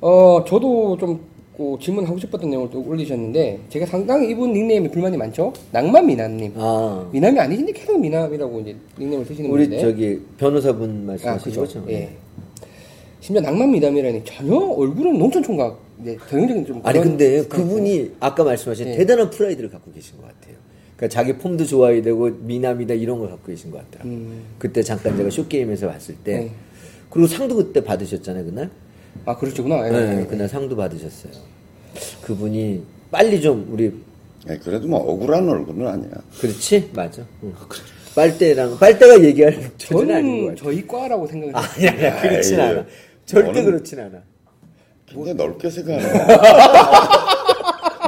어, 저도 좀 그, 질문하고 싶었던 내용을 또 올리셨는데, 제가 상당히 이분 닉네임에 불만이 많죠? 낭만 미남님. 아 미남이 아니신데 계속 미남이라고 이제 닉네임을 쓰시는 우리 분인데. 저기 변호사분 아, 말씀하신 그죠. 거죠? 예. 심지어 낭만 미남이라니 전혀 얼굴은 농촌 총각, 이제 전형적인 좀. 아니 그런 근데 스타일. 그분이 아까 말씀하신 예. 대단한 프라이드를 갖고 계신 것 같아요. 그러니까 자기 폼도 좋아야 되고 미남이다 이런 걸 갖고 계신 것 같더라고요. 음. 그때 잠깐 제가 short game에서 봤을 때 네. 그리고 상도 그때 받으셨잖아요 그날. 아, 그러시구나. 예, 네, 예. 그날 상도 받으셨어요. 그분이 빨리 좀 우리 예, 그래도 뭐 억울한 얼굴은 아니야. 그렇지 맞아. 응. 빨대랑 빨대가 얘기할 처지는 아닌 것 저는 같아. 저희 과라고 생각을 해요. 아니 아니야 그렇진 아이, 않아. 절대 너는- 그렇진 않아. 굉장히 넓게 생각하는.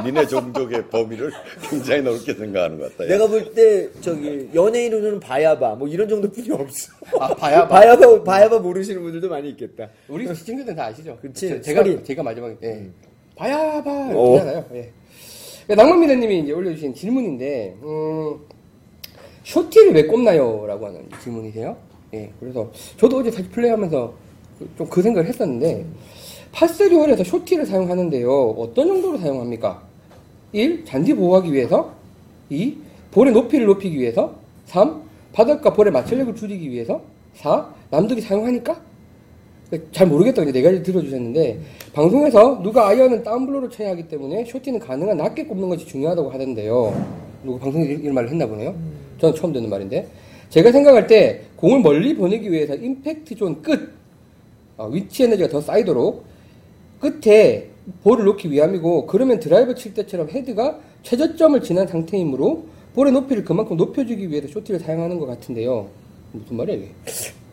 니네 종족의 범위를 굉장히 넓게 생각하는 것 같다. 야. 내가 볼 때 저기 연예인으로는 바야바 뭐 이런 정도뿐이 없어. 아, 바야바. 바야바 바야바 모르시는 분들도 많이 있겠다. 우리 시청자들은 다 아시죠? 그치, 제- 제가 소리. 제가 마지막에 예. 봐야봐 어. 그러잖아요. 예. 낭만미래님이 이제 올려주신 질문인데 음, 쇼티를 왜 꼽나요?라고 하는 질문이세요. 예. 그래서 저도 어제 다시 플레이하면서 좀 그 생각을 했었는데 파스리홀에서 쇼티를 사용하는데요. 어떤 정도로 사용합니까? 1. 잔디 보호하기 위해서 2. 볼의 높이를 높이기 위해서 3. 바닥과 볼의 마찰력을 줄이기 위해서 4. 남들이 사용하니까 잘 모르겠다고 이제 네 가지 들어주셨는데 방송에서 누가 아이언은 다운블로를 쳐야 하기 때문에 short tee는 가능한 낮게 꼽는 것이 중요하다고 하던데요. 누구 방송에서 이런 말을 했나 보네요. 저는 처음 듣는 말인데 제가 생각할 때 공을 멀리 보내기 위해서 임팩트 존 끝, 어, 위치 에너지가 더 쌓이도록 끝에 볼을 놓기 위함이고 그러면 드라이버 칠 때처럼 헤드가 최저점을 지난 상태이므로 볼의 높이를 그만큼 높여주기 위해서 쇼티를 사용하는 것 같은데요. 무슨 말이야 이게?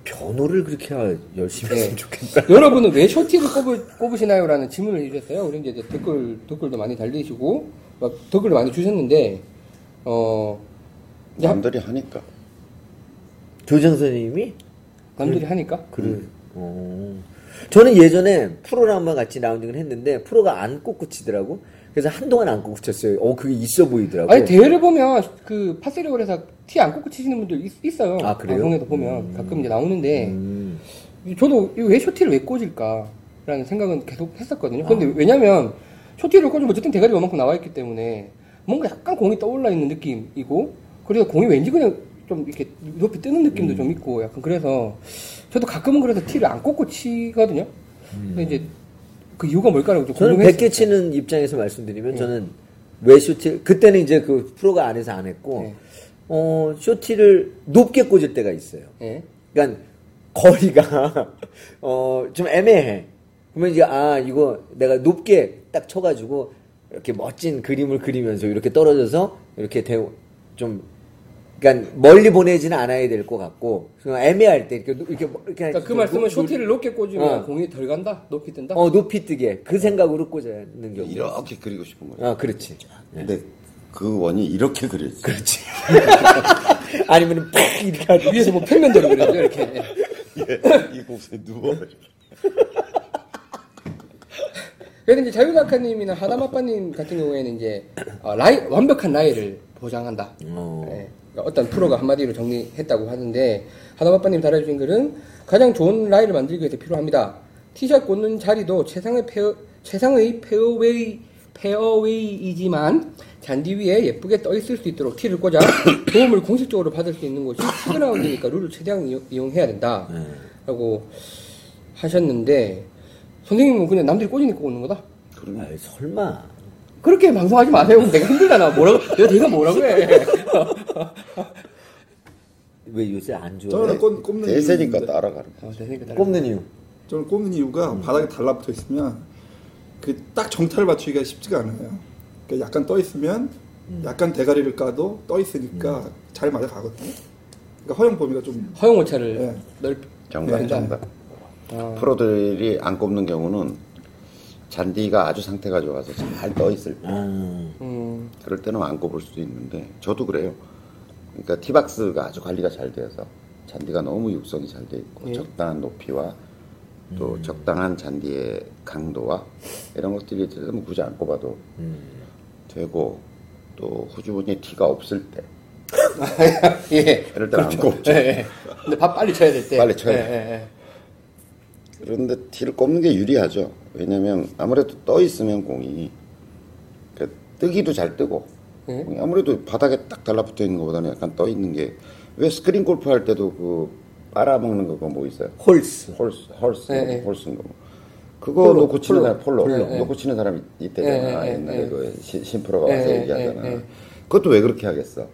변호를 그렇게 하- 열심히 네. 했으면 좋겠다. 여러분은 왜 쇼티를 꼽을, 꼽으시나요? 라는 질문을 해주셨어요. 우리 이제 댓글, 댓글도 많이 달리시고, 막 댓글을 많이 주셨는데, 어, 남들이 하니까. 조정 선생님이 남들이 하니까. 그래. 어. 저는 예전에 프로랑 한번 같이 라운딩을 했는데 프로가 안 꽂고 치더라고. 그래서 한동안 안 꽂고 쳤어요. 어 그게 있어 보이더라고. 아니, 대회를 보면, 그, 파스리홀에서 티안 꼽고 치시는 분들 있, 어요 아, 그래요? 방송에도 보면. 가끔 이제 나오는데, 음. 저도 왜 쇼티를 왜 꽂을까? 라는 생각은 계속 했었거든요. 근데 아. 왜냐면, 쇼티를 꽂으면 어쨌든 대가리가 이만큼 나와 있기 때문에, 뭔가 약간 공이 떠올라 있는 느낌이고, 그래서 공이 왠지 그냥 좀 이렇게 높이 뜨는 느낌도 음. 좀 있고, 약간 그래서, 저도 가끔은 그래서 티를 안 꽂고 치거든요. 근데 이제, 그 이유가 뭘까라고 좀 음. 저는 궁금했어요. 100개 치는 입장에서 말씀드리면 네. 저는 왜 쇼티 그때는 이제 그 프로가 안에서 안 했고 네. 어 쇼티를 높게 꽂을 때가 있어요. 예. 그러니까 거리가 어 좀 애매해. 그러면 이제 아 이거 내가 높게 딱 쳐가지고 이렇게 멋진 그림을 그리면서 이렇게 떨어져서 이렇게 대고 좀 그러니까 멀리 보내지는 않아야 될 것 같고 그냥 애매할 때 이렇게 노- 이렇게 뭐- 이렇게 그러니까 그좀 말씀은 높- 쇼티를 높게 꽂으면 어. 공이 덜 간다? 높이 뜬다? 어 높이 뜨게 그 생각으로 꽂아는 경우. 이렇게 그리고 싶은 거야. 아 그렇지. 근데 그 원이 이렇게 그려지. 그렇지. 아니면은 팍 이렇게 하지. 위에서 뭐 평면대로 그려죠, 이렇게. 예. 이 곳에 누워. 그래서 이제 자유작가님이나 하담아빠님 같은 경우에는 이제 어, 라이, 완벽한 라이를 보장한다. 어. 예, 그러니까 어떤 프로가 한마디로 정리했다고 하는데 하담아빠님 달아주신 글은 가장 좋은 라이를 만들기 위해서 필요합니다. 티샷 꽂는 자리도 최상의 페어, 최상의 페어웨이 페어웨이이지만 잔디 위에 예쁘게 떠 있을 수 있도록 티를 꽂아 도움을 공식적으로 받을 수 있는 곳이 티그라운드니까 룰을 최대한 이용- 이용해야 된다. 네. 라고 하셨는데 선생님은 그냥 남들이 꽂으니까 꽂는 거다? 그러면 아이, 설마. 그렇게 방송하지 마세요. 내가 힘들잖아. 뭐라고, 내가 대사 뭐라고 해. 왜 요새 안 좋아해? 저는 꼽, 꼽는 대세니까 이유인데, 따라가는 거야. 어, 대세니까 따라- 꼽는 이유. 저는 꼽는 이유가 바닥에 달라붙어 있으면 그 딱 정타를 맞추기가 쉽지가 않아요. 그러니까 약간 떠 있으면 약간 대가리를 까도 떠 있으니까 잘 맞아 가거든요. 그러니까 허용 범위가 좀 허용 오차를 네. 넓, 정답, 네. 정답. 아. 프로들이 안 꼽는 경우는 잔디가 아주 상태가 좋아서 잘 떠 있을 때. 아, 음, 그럴 때는 안 꼽을 수도 있는데 저도 그래요. 그러니까 티박스가 아주 관리가 잘 되어서 잔디가 너무 육성이 잘 돼 있고 예. 적당한 높이와 또 적당한 잔디의 강도와 이런 것들이 있으면 굳이 안 꼽아도 되고 또 후주분이 티가 없을 때 예. 이럴 때는 안 꼽죠. 예, 예. 근데 밥 빨리 쳐야 될 때. 빨리 쳐야 예, 돼. 그런데 티를 꼽는 게 유리하죠. 왜냐면 아무래도 떠 있으면 공이 그 뜨기도 잘 뜨고 예. 공이 아무래도 바닥에 딱 달라붙어 있는 것보다는 약간 떠 있는 게 왜 스크린 골프 할 때도 그 빨아먹는 거가 뭐 있어요? 홀스. 홀스, 홀스, 예, 예. 홀스인 거. 그거 폴로, 놓고 치는 사람 폴로, 폴로, 예. 놓고 치는 사람이 있대잖아. 옛날에 예. 그 시- 신프로가 와서 예, 얘기하잖아. 그것도 왜 그렇게 하겠어?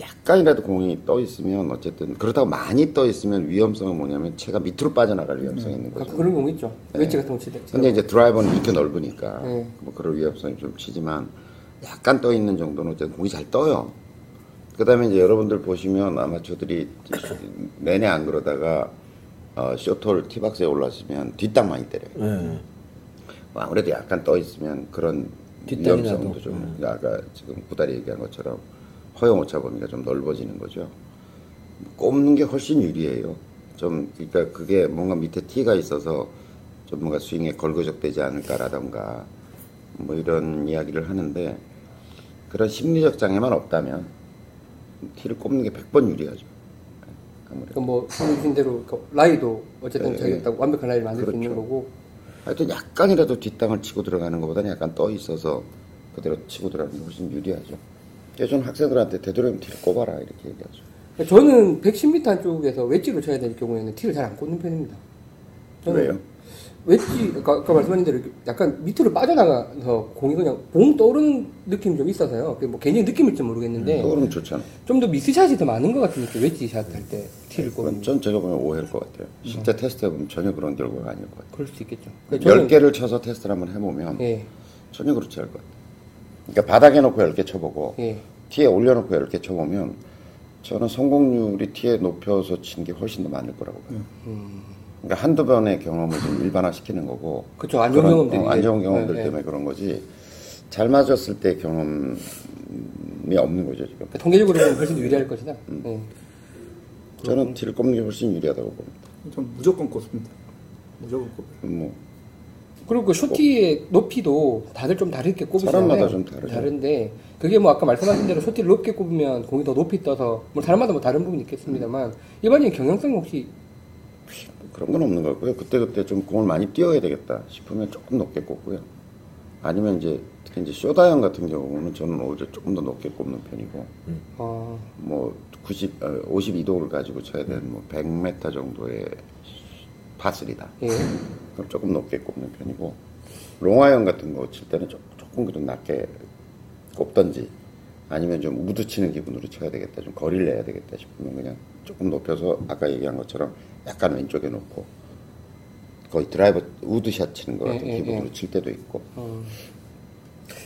약간이라도 공이 떠 있으면 어쨌든 그렇다고 많이 떠 있으면 위험성은 뭐냐면 채가 밑으로 빠져나갈 위험성이 있는 거죠. 가끔 그런 경우 있죠. 웨지 같은 거 치다. 근데 이제 드라이버는 이렇게 넓으니까 예. 뭐 그럴 위험성이 좀 치지만 약간 떠 있는 정도는 어쨌든 공이 잘 떠요. 그다음에 이제 여러분들 보시면 아마추어들이 내내 안 그러다가 어, 쇼톨 티박스에 올라서면 뒷땅 많이 때려요. 예. 뭐 아무래도 약간 떠 있으면 그런 뒷땅이 위험성도. 좀 그러니까 아까 지금 구다리 얘기한 것처럼 허용 오차 범위가 좀 넓어지는 거죠. 꼽는 게 훨씬 유리해요. 좀 그러니까 그게 뭔가 밑에 티가 있어서 좀 뭔가 스윙에 걸거적되지 않을까라던가 뭐 이런 이야기를 하는데 그런 심리적 장애만 없다면 티를 꼽는 게 100번 유리하죠. 아무래도. 그러니까 뭐 보여주신 대로 그 라이도 어쨌든 예, 자기가 예. 딱 완벽한 라이를 만들 수 있는 그렇죠. 거고. 하여튼 약간이라도 뒷땅을 치고 들어가는 것보다는 약간 떠 있어서 그대로 치고 들어가는 게 훨씬 유리하죠. 저는 학생들한테 되도록이면 티를 꼽아라 이렇게 얘기하죠. 그러니까 저는 110m 쪽에서 웨지로 쳐야 될 경우에는 티를 잘 안 꽂는 편입니다. 저는 왜요? 웨지, 아까, 아까 말씀하신 대로 약간 밑으로 빠져나가서 공이 그냥 봉 떠오르는 느낌이 좀 있어서요. 그게 뭐 굉장히 느낌일지 모르겠는데 그거는 좋잖아. 좀 더 미스샷이 더 많은 것 같은 느낌. 웨지 샷 할 때 티를 꽂는. 그건 전 제가 보면 오해일 것 같아요. 실제 테스트 해보면 전혀 그런 결과가 아닐 것 같아요. 그럴 수 있겠죠. 그러니까 저는- 10개를 쳐서 테스트를 한번 해보면 예, 전혀 그렇지 않을 것 같아요. 그러니까 바닥에 놓고 10개 쳐보고 예. 티에 올려놓고 10개 쳐보면 저는 성공률이 티에 높여서 친 게 훨씬 더 많을 거라고 봐요. 그러니까 한두 번의 경험을 좀 일반화시키는 거고 그쵸, 안 좋은 그런, 경험들이 어, 안 좋은 이제. 경험들 네, 때문에 그런 거지 잘 맞았을 때 경험이 없는 거죠 지금 그러니까 통계적으로 보면 훨씬 더 유리할 것이다. 음. 예. 저는 티를 꼽는 게 훨씬 유리하다고 봅니다 전 무조건 꼽습니다. 무조건 꼽아요. 뭐 그리고 그 쇼티의 높이도 다들 좀 다르게 꼽으시잖아요. 사람마다 좀 다르죠. 다른데 그게 뭐 아까 말씀하신 대로 쇼티를 높게 꼽으면 공이 더 높이 떠서 뭐 사람마다 뭐 다른 부분이 있겠습니다만 일반적인 경향성 혹시 그런 건 없는 것 같고요. 그때그때 좀 공을 많이 띄워야 되겠다 싶으면 조금 높게 꼽고요. 아니면 이제 특히 이제 short iron 같은 경우는 저는 오히려 조금 더 높게 꼽는 편이고 어, 뭐 90, 어, 52도를 가지고 쳐야 되는 뭐 100m 정도의 par three다. 예. 그럼 조금 높게 꼽는 편이고 롱아이언 같은 거 칠 때는 조, 조금 그래도 낮게 꼽던지 아니면 좀 우드 치는 기분으로 쳐야 되겠다 좀 거리를 내야 되겠다 싶으면 그냥 조금 높여서 아까 얘기한 것처럼 약간 왼쪽에 놓고 거의 드라이버 우드샷 치는 것 같은 예, 예, 기분으로 예. 칠 때도 있고 어,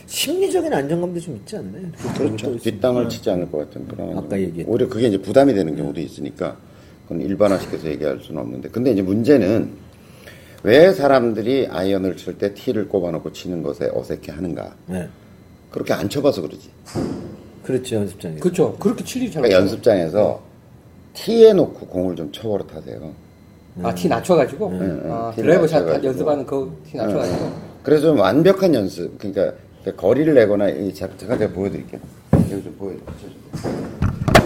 심리적인 안정감도 좀 있지 않나요? 그렇죠. 뒷땅을 치지 않을 것 같은 그런 아까. 얘기했던. 오히려 그게 이제 부담이 되는 경우도 있으니까 그건 일반화시켜서 얘기할 수는 없는데 근데 이제 문제는 왜 사람들이 아이언을 칠 때 티를 꼽아놓고 치는 것에 어색해 하는가 네. 그렇게 안 쳐봐서 그러지 그렇죠 연습장에서. 그렇죠. 그렇게 칠 일이 잘 그러니까. 연습장에서 티에 놓고 공을 좀 쳐버릇 하세요 아, 티 낮춰가지고? 네, 네. 아, 티를 드라이버 샷. 연습하는 그티 낮춰가지고? 그래서 좀 완벽한 연습 그러니까 거리를 내거나 이 자- 제가 제가 보여드릴게요 여기 좀 보여드릴게요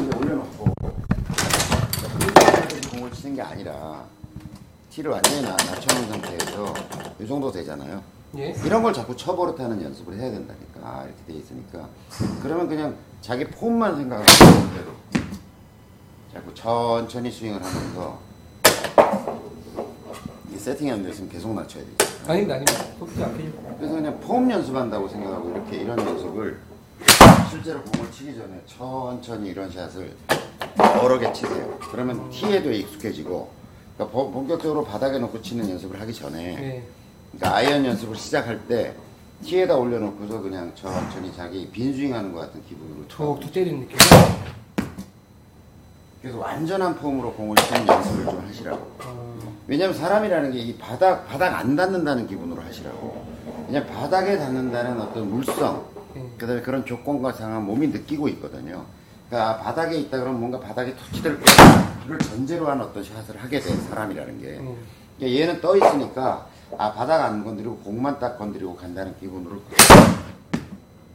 이제 올려놓고 공을 치는 게 아니라 티를 완전히 나- 낮춰놓은 상태에서 이 정도 되잖아요 예. 이런 걸 자꾸 쳐버릇하는 연습을 해야 된다니까 아, 이렇게 돼 있으니까 그러면 그냥 자기 폼만 생각하고 그대로 자꾸 천천히 스윙을 하면서 이 세팅이 안 됐으면 계속 낮춰야 되죠 아닙니다, 아닙니다. 속지 않게. 그래서 그냥 폼 연습한다고 생각하고 이렇게 이런 연습을 실제로 공을 치기 전에 천천히 이런 샷을 여러 개 치세요. 그러면 티에도 익숙해지고 그러니까 본- 본격적으로 바닥에 놓고 치는 연습을 하기 전에 예. 그러니까 아이언 연습을 시작할 때 티에다 올려놓고서 그냥 천천히 자기 빈 스윙하는 것 같은 기분으로. 툭툭 때리는 느낌. 그래서 완전한 폼으로 공을 치는 연습을 좀 하시라고. 왜냐면 사람이라는 게 이 바닥, 바닥 안 닿는다는 기분으로 하시라고. 왜냐면 바닥에 닿는다는 어떤 물성, 그 다음에 그런 조건과 상황 몸이 느끼고 있거든요. 그러니까 아, 바닥에 있다 그러면 뭔가 바닥에 터치될 거를 전제로 한 어떤 샷을 하게 돼, 사람이라는 게. 그러니까 얘는 떠 있으니까, 아, 바닥 안 건드리고 공만 딱 건드리고 간다는 기분으로.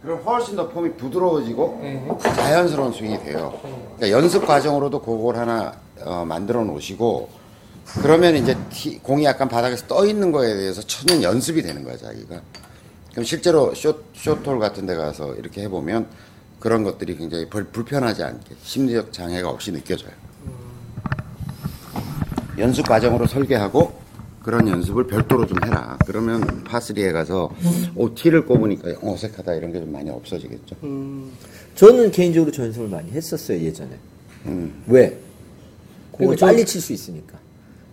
그럼 훨씬 더 폼이 부드러워지고 네. 자연스러운 스윙이 돼요. 그러니까 연습 과정으로도 그걸 하나 어, 만들어 놓으시고 그러면 이제 티- 공이 약간 바닥에서 떠 있는 거에 대해서 쳐는 연습이 되는 거야 자기가. 그럼 실제로 쇼 쇼톨 같은 데 가서 이렇게 해보면 그런 것들이 굉장히 불, 불편하지 않게 심리적 장애가 없이 느껴져요. 연습 과정으로 설계하고 그런 연습을 별도로 좀 해라. 그러면 파스리에 가서 오 티를 꼽으니까 영 어색하다 이런 게 좀 많이 없어지겠죠. 저는 개인적으로 저 연습을 많이 했었어요 예전에. 음. 왜? 공을 그리고 빨리 칠 수 있으니까.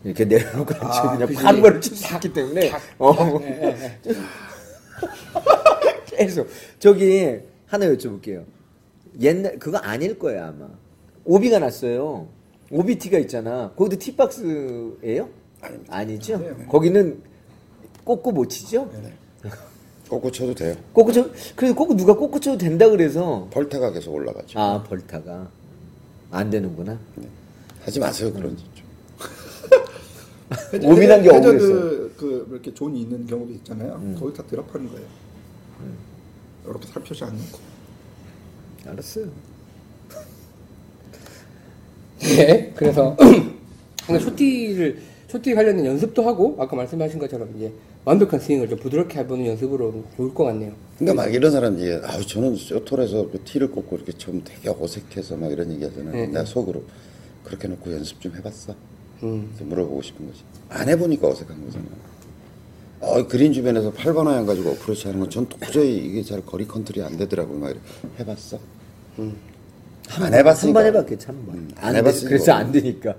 이렇게 내려놓고 아, 그냥 그지. 바로바로 칠수 있기 때문에. 어. 계속. 저기 하나 여쭤볼게요. 옛날 그거 아닐 거예요 아마. 오비가 났어요. 오비티가 있잖아. 거기도 tee box예요? 아니죠? 거기는 꽂고 못 치죠? 꽂고 쳐도 돼요. 꽂고 쳐. 그래서 꽂고 누가 꽂고 쳐도 된다 그래서. 벌타가 계속 올라가죠. 아 벌타가 안 되는구나. 하지 마세요 그런 짓 좀. 고민한 게 해저드 억울했어요. 그 이렇게 존이 있는 경우도 있잖아요. 거기 다 drop하는 거예요. 이렇게 살펴지 않는 거. 알았어요. 네, 그래서 쇼티를 쇼티 관련된 연습도 하고 아까 말씀하신 것처럼 이제 완벽한 스윙을 좀 부드럽게 해보는 연습으로 좋을 것 같네요. 그러니까 막 이런 사람 얘기, 아우 저는 쇼톨에서 그 티를 꽂고 이렇게 좀 되게 어색해서 막 이런 얘기 하잖아요. 네. 내가 속으로 그렇게 놓고 연습 좀 해봤어. 음. 물어보고 싶은 거지. 안 해보니까 어색한 거잖아. 어, 그린 주변에서 8번 아이언 가지고 어프로치 하는 건 전 도저히 이게 잘 거리 컨트롤이 안 되더라고요. 막 이렇게 해봤어. 안 해봤으니까. 한 번 해봤겠지 한 번. 음, 안안 돼, 해봤으니까. 그래서 안 되니까.